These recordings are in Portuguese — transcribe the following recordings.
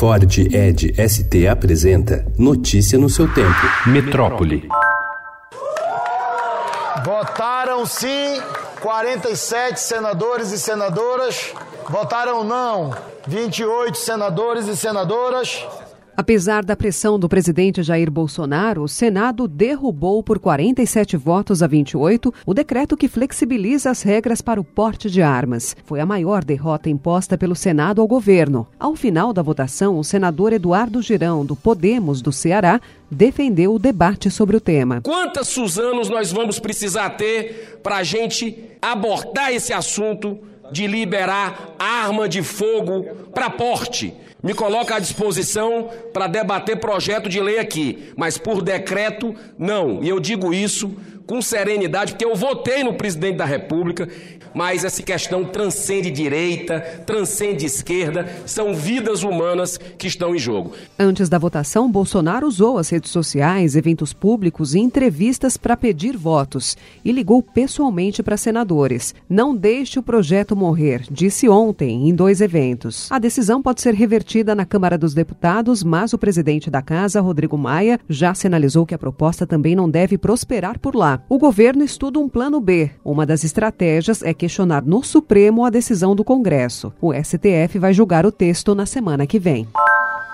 Ford Ed ST apresenta Notícia no seu tempo. Metrópole. Votaram sim 47 senadores e senadoras. Votaram não 28 senadores e senadoras. Apesar da pressão do presidente Jair Bolsonaro, o Senado derrubou por 47 votos a 28 o decreto que flexibiliza as regras para o porte de armas. Foi a maior derrota imposta pelo Senado ao governo. Ao final da votação, o senador Eduardo Girão, do Podemos do Ceará, defendeu o debate sobre o tema. Quantas Suzanos nós vamos precisar ter para a gente abordar esse assunto de liberar arma de fogo para porte? me coloca à disposição para debater projeto de lei aqui, mas por decreto, não. E eu digo isso com serenidade, porque eu votei no presidente da República, mas essa questão transcende direita, transcende esquerda, são vidas humanas que estão em jogo. Antes da votação, Bolsonaro usou as redes sociais, eventos públicos e entrevistas para pedir votos e ligou pessoalmente para senadores. Não deixe o projeto morrer, disse ontem em dois eventos. A decisão pode ser revertida na Câmara dos Deputados, mas o presidente da casa, Rodrigo Maia, já sinalizou que a proposta também não deve prosperar por lá. O governo estuda um plano B. Uma das estratégias é questionar no Supremo a decisão do Congresso. O STF vai julgar o texto na semana que vem.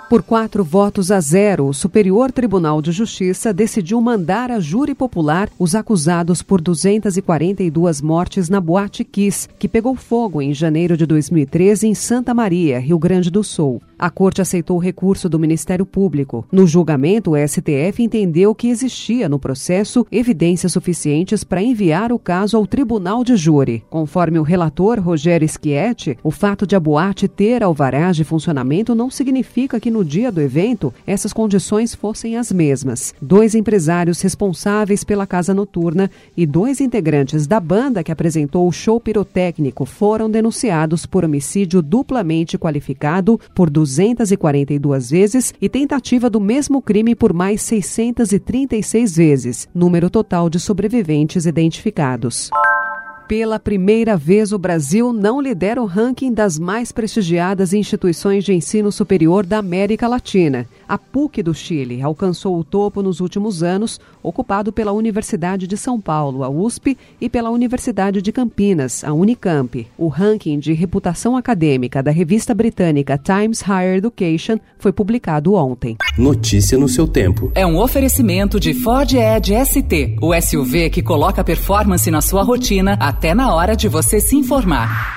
Por quatro votos a zero, o Superior Tribunal de Justiça decidiu mandar a júri popular os acusados por 242 mortes na Boate Kiss, que pegou fogo em janeiro de 2013 em Santa Maria, Rio Grande do Sul. A corte aceitou o recurso do Ministério Público. No julgamento, o STF entendeu que existia no processo evidências suficientes para enviar o caso ao Tribunal de Júri. Conforme o relator Rogério Schietti, o fato de a boate ter alvarás de funcionamento não significa que no dia do evento essas condições fossem as mesmas. Dois empresários responsáveis pela casa noturna e dois integrantes da banda que apresentou o show pirotécnico foram denunciados por homicídio duplamente qualificado por 242 vezes e tentativa do mesmo crime por mais 636 vezes, número total de sobreviventes identificados. Pela primeira vez, o Brasil não lidera o ranking das mais prestigiadas instituições de ensino superior da América Latina. A PUC do Chile alcançou o topo nos últimos anos, ocupado pela Universidade de São Paulo, a USP, e pela Universidade de Campinas, a Unicamp. O ranking de reputação acadêmica da revista britânica Times Higher Education foi publicado ontem. Notícia no seu tempo. É um oferecimento de Ford Edge ST, o SUV que coloca performance na sua rotina até na hora de você se informar.